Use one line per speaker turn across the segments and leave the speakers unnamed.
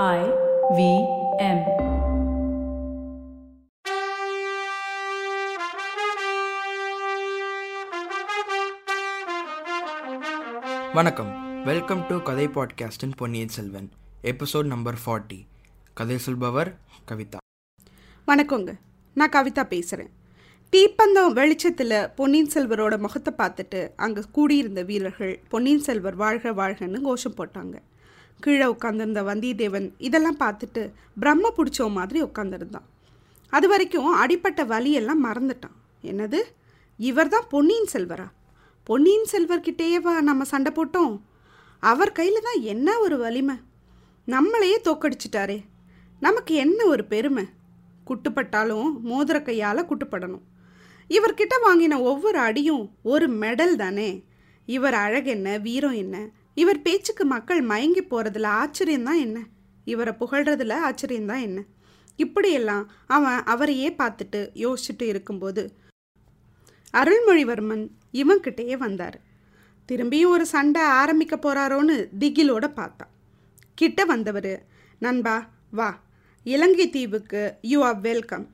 I V M.
வணக்கம். Welcome to கதை பாட்காஸ்டின் Ponniyin Selvan. Episode number forty கதை சொல்பவர் கவிதா.
வணக்கங்க. நான் கவிதா பேசுகிறேன் தீப்பந்தம் வெளிச்சத்தில் பொன்னியின் செல்வரோட முகத்தை பார்த்துட்டு அங்கே கூடியிருந்த வீரர்கள் பொன்னியின் செல்வர் வாழ்க வாழ்கன்னு கோஷம் போட்டாங்க. கீழே உட்காந்துருந்த வந்தியத்தேவன் இதெல்லாம் பார்த்துட்டு பிரம்ம பிடிச்ச மாதிரி உட்காந்துருந்தான் அது வரைக்கும் அடிப்பட்ட வலியெல்லாம் மறந்துட்டான். என்னது? இவர் தான் பொன்னியின் செல்வரா? பொன்னியின் செல்வர்கிட்டேயேவா நம்ம சண்டை போட்டோம்? அவர் கையில் தான் என்ன ஒரு வலிமை? நம்மளையே தோக்கடிச்சிட்டாரே. நமக்கு என்ன ஒரு பெருமை? குட்டுப்பட்டாலும் மோதிர கையால் குட்டுப்படணும். இவர்கிட்ட வாங்கின ஒவ்வொரு அடியும் ஒரு மெடல் தானே? இவர் அழகென்ன வீரம் என்ன? இவர் பேச்சுக்கு மக்கள் மயங்கி போகிறதுல ஆச்சரியம்தான் என்ன? இவரை புகழ்றதுல ஆச்சரியம்தான் என்ன? இப்படியெல்லாம் அவன் அவரையே பார்த்துட்டு யோசிச்சுட்டு இருக்கும்போது அருள்மொழிவர்மன் இவன்கிட்டயே வந்தார். திரும்பியும் ஒரு சண்டை ஆரம்பிக்க போகிறாரோன்னு திகிலோட பார்த்தான் கிட்ட வந்தவர் நண்பா வா. இலங்கை தீவுக்கு யூ ஆர் வெல்கம்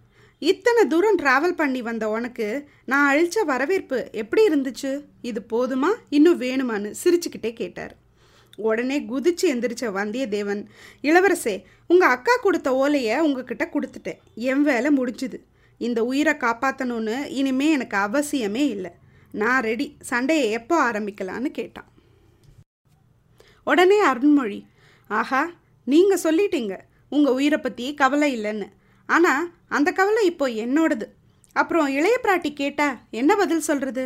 இத்தனை தூரம் ட்ராவல் பண்ணி வந்த உனக்கு நான் அழிச்ச வரவேற்பு எப்படி இருந்துச்சு? இது போதுமா? இன்னும் வேணுமான்னு சிரிச்சுக்கிட்டே கேட்டார். உடனே குதிச்சு எந்திரிச்ச வந்தியத்தேவன் இளவரசே உங்கள் அக்கா கொடுத்த ஓலையை உங்ககிட்ட கொடுத்துட்டேன். என் வேலை முடிஞ்சுது. இந்த உயிரை காப்பாற்றணும்னு இனிமே எனக்கு அவசியமே இல்லை. நான் ரெடி சண்டையை எப்போ ஆரம்பிக்கலான்னு கேட்டான். உடனே அருண்மொழி ஆஹா நீங்கள் சொல்லிட்டீங்க. உங்கள் உயிரை பற்றி கவலை இல்லைன்னு. ஆனால் அந்த கவலை இப்போ என்னோடது. அப்புறம் இளைய பிராட்டி கேட்டா என்ன பதில் சொல்கிறது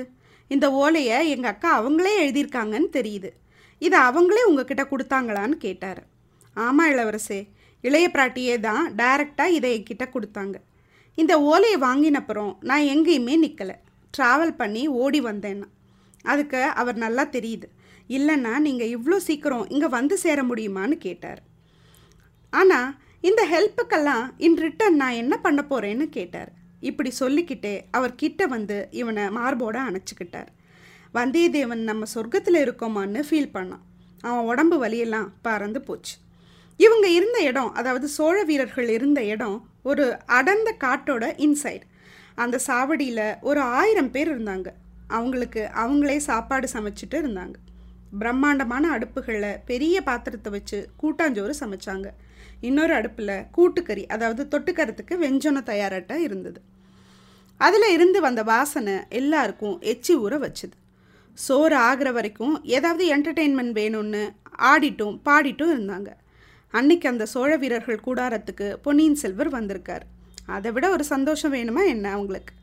இந்த ஓலையை எங்கள் அக்கா அவங்களே எழுதியிருக்காங்கன்னு தெரியுது. இதை அவங்களே உங்ககிட்ட கொடுத்தாங்களான்னு கேட்டார். ஆமாம் இளவரசே இளைய பிராட்டியே தான் டைரக்டாக இதை என்கிட்ட கொடுத்தாங்க. இந்த ஓலையை வாங்கினப்புறம் நான் எங்கேயுமே நிற்கலை ட்ராவல் பண்ணி ஓடி வந்தேன்னா. அதுக்கு அவர் நல்லா தெரியுது. இல்லைன்னா நீங்கள் இவ்வளோ சீக்கிரம் இங்கே வந்து சேர முடியுமான்னு கேட்டார். ஆனால் இந்த ஹெல்ப்புக்கெல்லாம் இன் ரிட்டன் நான் என்ன பண்ண போகிறேன்னு கேட்டார். இப்படி சொல்லிக்கிட்டே அவர் கிட்ட வந்து இவனை மார்போட அணைச்சிக்கிட்டார். வந்தியத்தேவன் நம்ம சொர்க்கத்தில் இருக்கோமான்னு ஃபீல் பண்ணான். அவன் உடம்பு வலியெல்லாம் பறந்து போச்சு. இவங்க இருந்த இடம் அதாவது சோழ வீரர்கள் இருந்த இடம் ஒரு அடர்ந்த காட்டோட இன்சைடு அந்த சாவடியில் ஒரு ஆயிரம் பேர் இருந்தாங்க. அவங்களுக்கு அவங்களே சாப்பாடு சமைச்சிட்டு இருந்தாங்க. பிரம்மாண்டமான அடுப்புகளில் பெரிய பாத்திரத்தை வச்சு கூட்டாஞ்சோறு சமைச்சாங்க. இன்னொரு அடுப்பில் கூட்டுக்கறி அதாவது தொட்டுக்கறதுக்கு வெஞ்சனம் தயாராட்ட இருந்தது. அதில் இருந்து வந்த வாசனை எல்லாருக்கும் எச்சி ஊற வச்சுது. சோறு ஆகிற வரைக்கும் ஏதாவது என்டர்டெயின்மெண்ட் வேணும்னு ஆடிட்டும் பாடிட்டும் இருந்தாங்க. அன்னைக்கு அந்த சோழ வீரர்கள் கூடாரத்துக்கு பொன்னியின் செல்வர் வந்திருக்கார். அதை விட ஒரு சந்தோஷம் வேணுமா என்ன அவங்களுக்கு?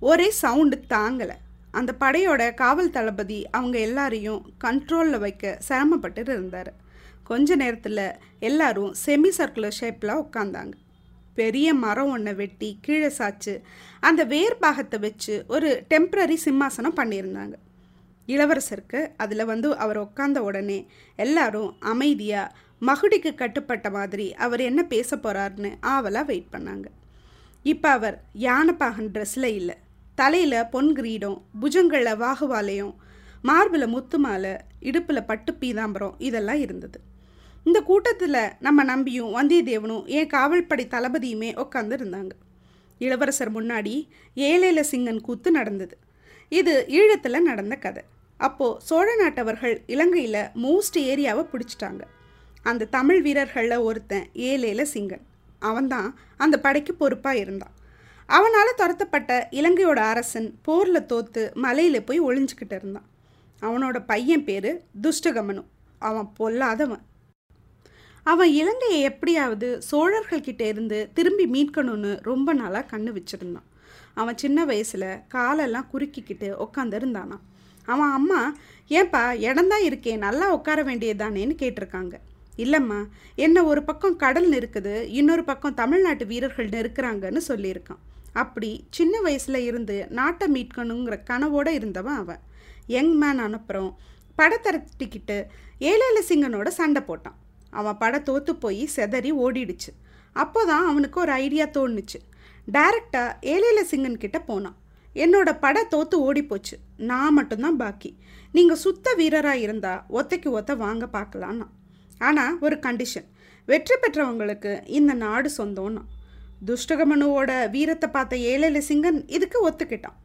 ஒரே சவுண்டு தாங்கலை. அந்த படையோட காவல் தளபதி அவங்க எல்லாரையும் கண்ட்ரோலில் வைக்க சிரமப்பட்டு இருந்தார். கொஞ்ச நேரத்தில் எல்லாரும் செமி சர்க்குலர் ஷேப்பில் உட்காந்தாங்க பெரிய மரம் ஒன்றை வெட்டி கீழே சாய்ச்சு அந்த வேர் பாகத்தை வச்சு ஒரு டெம்ப்ரரி சிம்மாசனம் பண்ணியிருந்தாங்க. இளவரசருக்கு அதில் வந்து அவர் உட்காந்த உடனே எல்லாரும் அமைதியாக மகுடிக்கு கட்டுப்பட்ட மாதிரி அவர் என்ன பேச போகிறாருன்னு ஆவலாக வெயிட் பண்ணாங்க. இப்போ அவர் யானைப்பாகன் ட்ரெஸ்ஸில் இல்லை. தலையில் பொன் கிரீடம் புஜங்களில் வாகுவாலயம் மார்பில் முத்து மாலை இடுப்பில் பட்டு பீதாம்பரம் இதெல்லாம் இருந்தது. இந்த கூட்டத்தில் நம்ம நம்பியும் வந்தியத்தேவனும் என் காவல்படை தளபதியுமே உட்காந்து இருந்தாங்க இளவரசர் முன்னாடி ஏழேல சிங்கன் கூத்து நடந்தது. இது ஈழத்தில் நடந்த கதை. அப்போது சோழ நாட்டவர்கள் இலங்கையில் மோஸ்ட் ஏரியாவை பிடிச்சிட்டாங்க. அந்த தமிழ் வீரர்களில் ஒருத்தன் ஏலேல சிங்கன். அவன்தான் அந்த படைக்கு பொறுப்பாக இருந்தான். அவனால் துரத்தப்பட்ட இலங்கையோட அரசன் போரில் தோத்து மலையில் போய் ஒளிஞ்சுக்கிட்டு இருந்தான். அவனோட பையன் பேர் துஷ்டகமனு. அவன் பொல்லாதவன். அவன் இலங்கையை எப்படியாவது சோழர்கள்கிட்ட இருந்து திரும்பி மீட்கணும்னு ரொம்ப நாளாக கண்ணு வச்சுருந்தான். அவன் சின்ன வயசில் காலெல்லாம் குறுக்கிக்கிட்டு உட்காந்துருந்தானா அவன் அம்மா ஏன்பா இடம்தான் இருக்கே நல்லா உட்கார வேண்டியதானேன்னு கேட்டிருக்காங்க. இல்லைம்மா என்ன ஒரு பக்கம் கடல் நெருக்குது இன்னொரு பக்கம் தமிழ்நாட்டு வீரர்கள் நெருக்கிறாங்கன்னு சொல்லியிருக்கான். அப்படி சின்ன வயசில் இருந்து நாட்டை மீட்கணுங்கிற கனவோடு இருந்தவன் அவன். யங் மேன் அனுப்புகிறோம் படத்தரட்டிக்கிட்டு ஏழேல சிங்கனோட சண்டை போட்டான். அவன் படம் தோற்று போய் செதறி ஓடிடுச்சு. அப்போ தான் அவனுக்கு ஒரு ஐடியா தோணுச்சு. டைரக்டாக ஏலேல சிங்கன் கிட்ட போனான். என்னோட பட தோத்து ஓடி போச்சு நான் மட்டும்தான் பாக்கி. நீங்கள் சுத்த வீரராக இருந்தால் ஒத்தைக்கு ஒத்த வாங்க பார்க்கலான்னா ஆனால் ஒரு கண்டிஷன் வெற்றி பெற்றவங்களுக்கு இந்த நாடு சொந்தம்னா. துஷ்டகமனுவோட வீரத்தை பார்த்த ஏழேல சிங்கன் இதுக்கு ஒத்துக்கிட்டான்.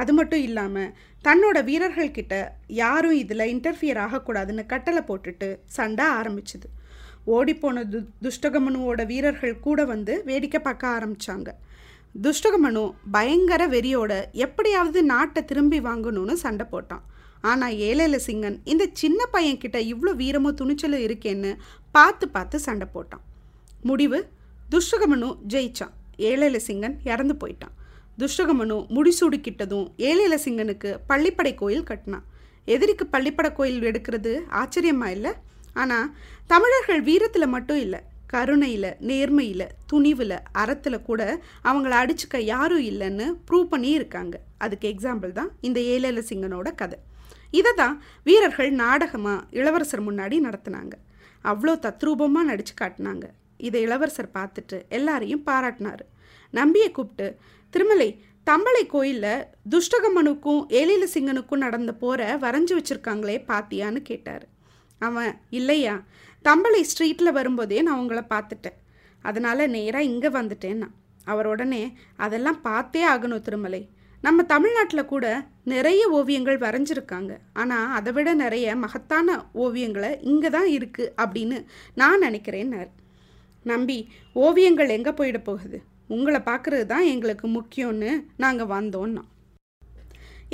அது மட்டும் இல்லாமல் தன்னோட வீரர்கள்கிட்ட யாரும் இதில் இன்டர்ஃபியர் ஆகக்கூடாதுன்னு கட்டளை போட்டுட்டு சண்டை ஆரம்பிச்சுது. ஓடிப்போன து துஷ்டகமனுவோட வீரர்கள் கூட வந்து வேடிக்கை பார்க்க ஆரம்பித்தாங்க துஷ்டகமனு பயங்கர வெறியோட எப்படியாவது நாட்டை திரும்பி வாங்கணும்னு சண்டை போட்டான். ஆனால் ஏழேல சிங்கன் இந்த சின்ன பையன்கிட்ட இவ்வளோ வீரமும் துணிச்சலும் இருக்கேன்னு பார்த்து பார்த்து சண்டை போட்டான். முடிவு துஷ்டகமனு ஜெயிச்சான். ஏழேல சிங்கன் இறந்து போயிட்டான். துஷ்டகமனு முடிசூடிக்கிட்டதும் ஏழேல சிங்கனுக்கு பள்ளிப்படை கோயில் கட்டினான். எதிரிக்கு பள்ளிப்படை கோயில் எடுக்கிறது ஆச்சரியமா இல்லை? ஆனால் தமிழர்கள் வீரத்தில் மட்டும் இல்லை கருணையில் நேர்மையில் துணிவில் அறத்தில் கூட அவங்கள அடிச்சுக்க யாரும் இல்லைன்னு ப்ரூவ் பண்ணி இருக்காங்க அதுக்கு எக்ஸாம்பிள் தான் இந்த ஏழேல சிங்கனோட கதை. இதை தான் வீரர்கள் நாடகமாக இளவரசர் முன்னாடி நடத்தினாங்க. அவ்வளோ தத்ரூபமாக நடித்து காட்டினாங்க. இதை இளவரசர் பார்த்துட்டு எல்லாரையும் பாராட்டினார். நம்பியை கூப்பிட்டு திருமலை தம்பளை கோயிலில் துஷ்டகமனுக்கும் ஏழில சிங்கனுக்கும் நடந்த போரை வரைஞ்சி வச்சுருக்காங்களே பாத்தியான்னு கேட்டார். அவன் இல்லையா? தம்பளை ஸ்ட்ரீட்டில் வரும்போதே நான் உங்களை பார்த்துட்டேன். அதனால் நேராக இங்கே வந்துட்டேன்னா. அவர் உடனே அதெல்லாம் பார்த்தே ஆகணும் திருமலை. நம்ம தமிழ்நாட்டில் கூட நிறைய ஓவியங்கள் வரைஞ்சிருக்காங்க. ஆனால் அதை விட நிறைய மகத்தான ஓவியங்களை இங்கே தான் இருக்குது அப்படின்னு நான் நினைக்கிறேன்னார். நம்பி ஓவியங்கள் எங்கே போயிட போகுது? உங்களை பார்க்குறது தான் எங்களுக்கு முக்கியம்னு நாங்கள் வந்தோன்னா.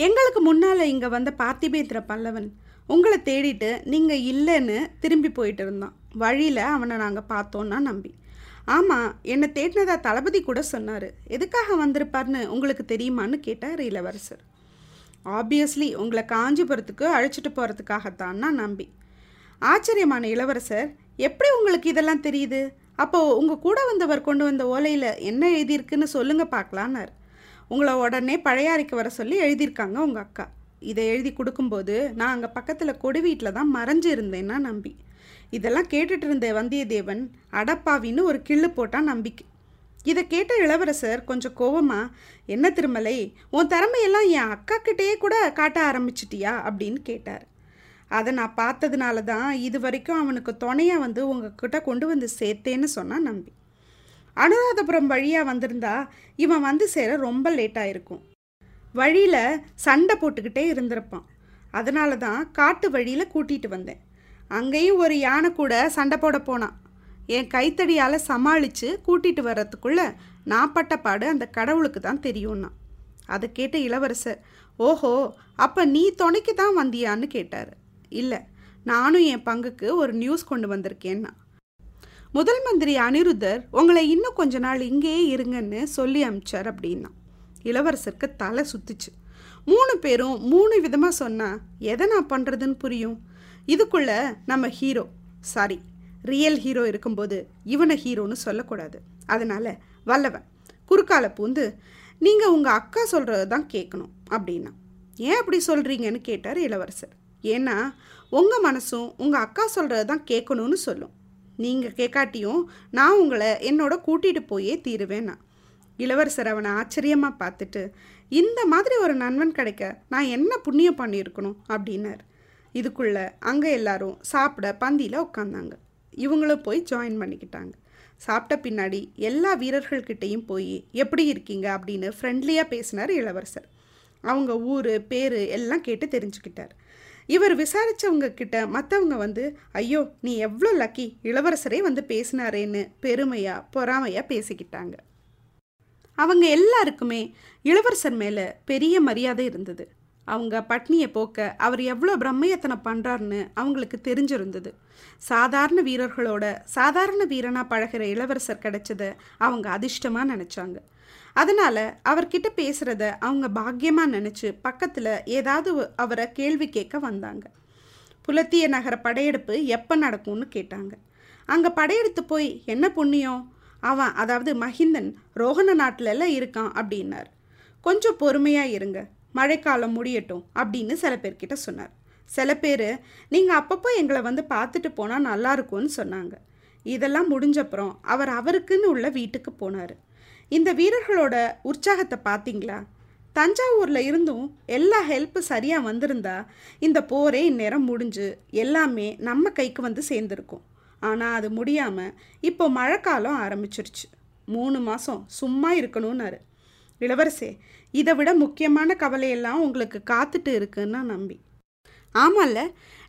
எங்களுக்கு முன்னால் இங்கே வந்த பார்த்திபேந்திர பல்லவன் உங்களை தேடிட்டு நீங்கள் இல்லைன்னு திரும்பி போயிட்டு இருந்தான். வழியில் அவனை நாங்கள் பார்த்தோன்னா நம்பி. ஆமாம் என்னை தேடினதா தளபதி கூட சொன்னார். எதுக்காக வந்திருப்பார்னு உங்களுக்கு தெரியுமான்னு கேட்டார் இளவரசர். ஆப்வியஸ்லி உங்களை காஞ்சிபுரத்துக்கு அழைச்சிட்டு போகிறதுக்காகத்தான் நான் நம்பி. ஆச்சரியமான இளவரசர் எப்படி உங்களுக்கு இதெல்லாம் தெரியுது? அப்போது உங்கள் கூட வந்தவர் கொண்டு வந்த ஓலையில் என்ன எழுதியிருக்குன்னு சொல்லுங்கள் பார்க்கலான்னார். உங்களை உடனே பழையாறைக்கு வர சொல்லி எழுதியிருக்காங்க உங்கள் அக்கா. இதை எழுதி கொடுக்கும்போது நான் அங்கே பக்கத்தில் கொடி வீட்டில் தான் மறைஞ்சு இருந்தேன்னா நம்பி. இதெல்லாம் கேட்டுட்டு இருந்த வந்தியத்தேவன் அடப்பாவின்னு ஒரு கிள்ளு போட்டான் நம்பிக்கை. இதை கேட்ட இளவரசர் கொஞ்சம் கோவமா என்ன திருமலை உன் திறமையெல்லாம் என் அக்கா கிட்டேயே கூட காட்ட ஆரம்பிச்சிட்டியா? அப்படின்னு கேட்டார். அதை நான் பார்த்ததுனால தான் இது வரைக்கும் அவனுக்கு துணையாக வந்து உங்ககிட்ட கொண்டு வந்து சேர்த்தேன்னு சொன்னான் நம்பி. அனுராதபுரம் வழியாக வந்திருந்தா இவன் வந்து சேர ரொம்ப லேட்டாக இருக்கும் வழியில் சண்டை போட்டுக்கிட்டே இருந்திருப்பான். அதனால தான் காட்டு வழியில் கூட்டிகிட்டு வந்தேன். அங்கேயும் ஒரு யானை கூட சண்டை போட போனான். என் கைத்தடியால் சமாளித்து கூட்டிகிட்டு வர்றதுக்குள்ளே நான் பட்ட பாடு அந்த கடவுளுக்கு தான் தெரியும்னா. அதை கேட்ட இளவரசர் ஓஹோ அப்போ நீ துணைக்கு தான் வந்தியான்னு கேட்டார். இல்லை நானும் என் பங்குக்கு ஒரு நியூஸ் கொண்டு வந்திருக்கேன்னா. முதல் மந்திரி அனிருத்தர் உங்களை இன்னும் கொஞ்ச நாள் இங்கேயே இருங்கன்னு சொல்லி அமிச்சார் அப்படின்னா. இளவரசருக்கு தலை சுத்துச்சு. மூணு பேரும் மூணு விதமாக சொன்னால் எதை நான் பண்ணுறதுன்னு புரியும்? இதுக்குள்ள நம்ம ஹீரோ சாரி ரியல் ஹீரோ இருக்கும்போது இவனை ஹீரோன்னு சொல்லக்கூடாது. அதனால் வல்லவன் குறுக்கால பூந்து நீங்கள் உங்கள் அக்கா சொல்கிறது தான் கேட்கணும் அப்படின்னா. ஏன் அப்படி சொல்கிறீங்கன்னு கேட்டார் இளவரசர். ஏன்னா உங்கள் மனசும் உங்கள் அக்கா சொல்கிறது தான் கேட்கணும்னு சொல்லும். நீங்கள் கேட்காட்டியும் நான் உங்களை என்னோட கூட்டிகிட்டு போயே தீருவேன் நான் இளவரசர் அவனை ஆச்சரியமாக பார்த்துட்டு இந்த மாதிரி ஒரு நண்பன் கிடைக்க நான் என்ன புண்ணியம் பண்ணியிருக்கணும்? அப்படின்னார். இதுக்குள்ள அங்கே எல்லாரும் சாப்பிட பந்தியில் உட்காந்தாங்க இவங்களும் போய் ஜாயின் பண்ணிக்கிட்டாங்க. சாப்பிட்ட பின்னாடி எல்லா வீரர்கள்கிட்டையும் போய் எப்படி இருக்கீங்க? அப்படின்னு ஃப்ரெண்ட்லியாக பேசினார் இளவரசர். அவங்க ஊர் பேர் எல்லாம் கேட்டு தெரிஞ்சுக்கிட்டார். இவர் விசாரித்தவங்க கிட்ட மற்றவங்க வந்து ஐயோ நீ எவ்வளோ லக்கி இளவரசரே வந்து பேசினாரேன்னு பெருமையாக பொறாமையாக பேசிக்கிட்டாங்க. அவங்க எல்லாருக்குமே இளவரசர் மேலே பெரிய மரியாதை இருந்தது. அவங்க பட்னியை போக்க அவர் எவ்வளோ பிரம்மயத்தனை பண்ணுறாருன்னு அவங்களுக்கு தெரிஞ்சிருந்தது. சாதாரண வீரர்களோட சாதாரண வீரனாக பழகிற இளவரசர் கிடைச்சத அவங்க அதிர்ஷ்டமாக நினச்சாங்க. அதனால் அவர்கிட்ட பேசுகிறத அவங்க பாக்கியமாக நினச்சி பக்கத்தில் ஏதாவது அவரை கேள்வி கேட்க வந்தாங்க. புலத்திய நகர படையெடுப்பு எப்போ நடக்கும்னு கேட்டாங்க. அங்கே படையெடுத்து போய் என்ன புண்ணியம்? அவன் அதாவது மஹிந்தன் ரோஹண நாட்டிலெல்லாம் இருக்கான் அப்படின்னார். கொஞ்சம் பொறுமையாக இருங்க. மழைக்காலம் முடியட்டும் அப்படின்னு சில பேர்கிட்ட சொன்னார். சில பேர் நீங்கள் அப்பப்போ எங்களை வந்து பார்த்துட்டு போனால் நல்லா இருக்கும்னு சொன்னாங்க. இதெல்லாம் முடிஞ்சப்புறம் அவர் அவருக்குன்னு உள்ள வீட்டுக்கு போனார். இந்த வீரர்களோட உற்சாகத்தை பார்த்தீங்களா? தஞ்சாவூரில் இருந்தும் எல்லா ஹெல்ப்பு சரியாக வந்திருந்தா இந்த போரே இந்நேரம் முடிஞ்சு எல்லாமே நம்ம கைக்கு வந்து சேர்ந்துருக்கும். ஆனால் அது முடியாமல் இப்போ மழைக்காலம் ஆரம்பிச்சிருச்சு. மூணு மாதம் சும்மா இருக்கணும்னாரு. இளவரசே இதை விட முக்கியமான கவலையெல்லாம் உங்களுக்கு காத்துட்டு இருக்குன்னு நம்பி. ஆமாம்ல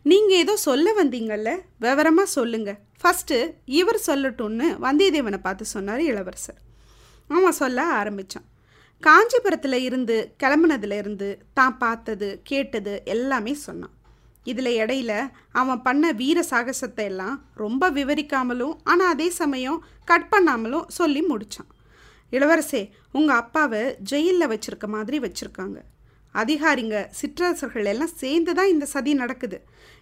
நீங்கள் ஏதோ சொல்ல வந்தீங்கல்ல? விவரமாக சொல்லுங்கள் ஃபஸ்ட்டு இவர் சொல்லட்டும்னு வந்தியத்தேவனை பார்த்து சொன்னார் இளவரசர். ஆமாம் சொல்ல ஆரம்பித்தான் காஞ்சிபுரத்தில் இருந்து கிளம்புனதுல இருந்து தான் பார்த்தது கேட்டது எல்லாமே சொன்னான். இதில் இடையில அவன் பண்ண வீர சாகசத்தை எல்லாம் ரொம்ப விவரிக்காமலும் ஆனால் அதே சமயம் கட் பண்ணாமலும் சொல்லி முடித்தான் இளவரசே உங்கள் அப்பாவை ஜெயிலில் வச்சிருக்க மாதிரி வச்சுருக்காங்க. அதிகாரிங்க சிற்றரசர்கள் எல்லாம் சேர்ந்து தான் இந்த சதி நடக்குது.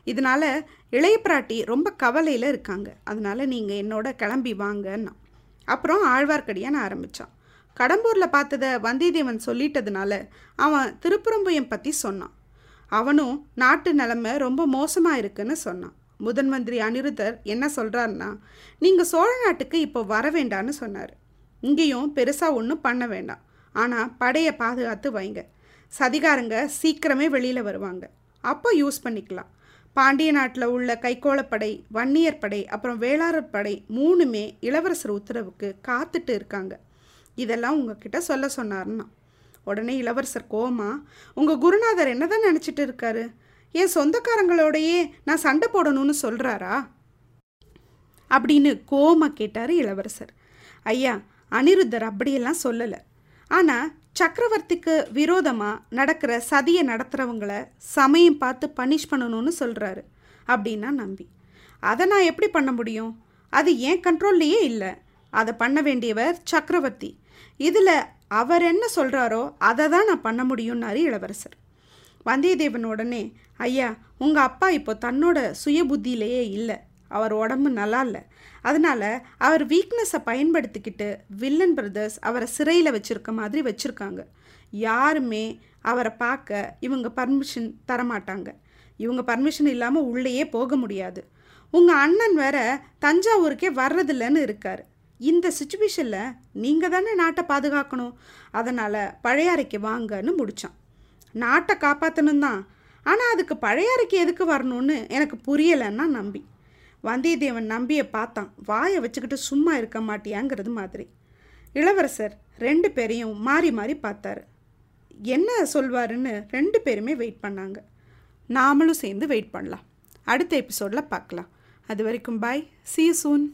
இதனால இளைய பிராட்டி ரொம்ப கவலையில் இருக்காங்க. அதனால் நீங்கள் என்னோட கிளம்பி வாங்கன்னா அப்புறம் ஆழ்வார்க்கடியான் ஆரம்பித்தான் கடம்பூரில் பார்த்ததை வந்தியத்தேவன் சொல்லிட்டதுனால அவன் திருப்புறம்புயம் பற்றி சொன்னான். அவனும் நாட்டு நிலமை ரொம்ப மோசமாக இருக்குன்னு சொன்னான். முதன் மந்திரி அனிருத்தர் என்ன சொல்கிறாருன்னா நீங்கள் சோழ நாட்டுக்கு இப்போ வர வேண்டான்னு சொன்னார். இங்கேயும் பெருசாக ஒன்றும் பண்ண வேண்டாம். ஆனால் படையை பாதுகாத்து வைங்க. சதிகாரங்க சீக்கிரமே வெளியில் வருவாங்க. அப்போ யூஸ் பண்ணிக்கலாம். பாண்டிய நாட்டில் உள்ள கைக்கோளப்படை வன்னியர் படை அப்புறம் வேளாளர் படை மூணுமே இளவரசர் உத்தரவுக்கு காத்துட்டு இருக்காங்க. இதெல்லாம் உங்ககிட்ட சொல்ல சொன்னார்னா உடனே இளவரசர் கோமா உங்கள் குருநாதர் என்னதான் நினச்சிட்டு இருக்காரு? என் சொந்தக்காரங்களோடையே நான் சண்டை போடணும்னு சொல்கிறாரா அப்படின்னு கோமா கேட்டார் இளவரசர். ஐயா அனிருத்தர் அப்படியெல்லாம் சொல்லலை. ஆனால் சக்கரவர்த்திக்கு விரோதமாக நடக்கிற சதியை நடத்துகிறவங்களை சமயம் பார்த்து பனிஷ் பண்ணணும்னு சொல்கிறாரு அப்படின்னா நம்பி. அதை நான் எப்படி பண்ண முடியும்? அது என் கண்ட்ரோல்லையே இல்லை. அதை பண்ண வேண்டியவர் சக்கரவர்த்தி. இதில் அவர் என்ன சொல்கிறாரோ அதை தான் நான் பண்ண முடியும்னாரு இளவரசர். வந்தியத்தேவன் உடனே ஐயா உங்கள் அப்பா இப்போ தன்னோட சுய புத்தியிலேயே இல்லை. அவர் உடம்பு நல்லா இல்லை. அதனால் அவர் வீக்னஸை பயன்படுத்திக்கிட்டு வில்லன் பிரதர்ஸ் அவரை சிறையில் வச்சுருக்க மாதிரி வச்சுருக்காங்க. யாருமே அவரை பார்க்க இவங்க பர்மிஷன் தரமாட்டாங்க. இவங்க பர்மிஷன் இல்லாமல் உள்ளேயே போக முடியாது. உங்கள் அண்ணன் வேற தஞ்சாவூருக்கே வர்றதில்லன்னு இருக்கார். இந்த சுச்சுவேஷனில் நீங்கள் தானே நாட்டை பாதுகாக்கணும். அதனால் பழையாறைக்கு வாங்கன்னு முடித்தான் நாட்டை காப்பாற்றணும் தான். ஆனால் அதுக்கு பழையாறைக்கு எதுக்கு வரணும்னு எனக்கு புரியலைன்னா நம்பி. வந்தியத்தேவன் நம்பியை பார்த்தான். வாயை வச்சுக்கிட்டு சும்மா இருக்க மாட்டியாங்கிறது மாதிரி. இளவரசர் ரெண்டு பேரையும் மாறி மாறி பார்த்தாரு. என்ன சொல்வாருன்னு ரெண்டு பேருமே வெயிட் பண்ணாங்க. நாமளும் சேர்ந்து வெயிட் பண்ணலாம். அடுத்த எபிசோடில் பார்க்கலாம். அது வரைக்கும் பாய் சீ சூன்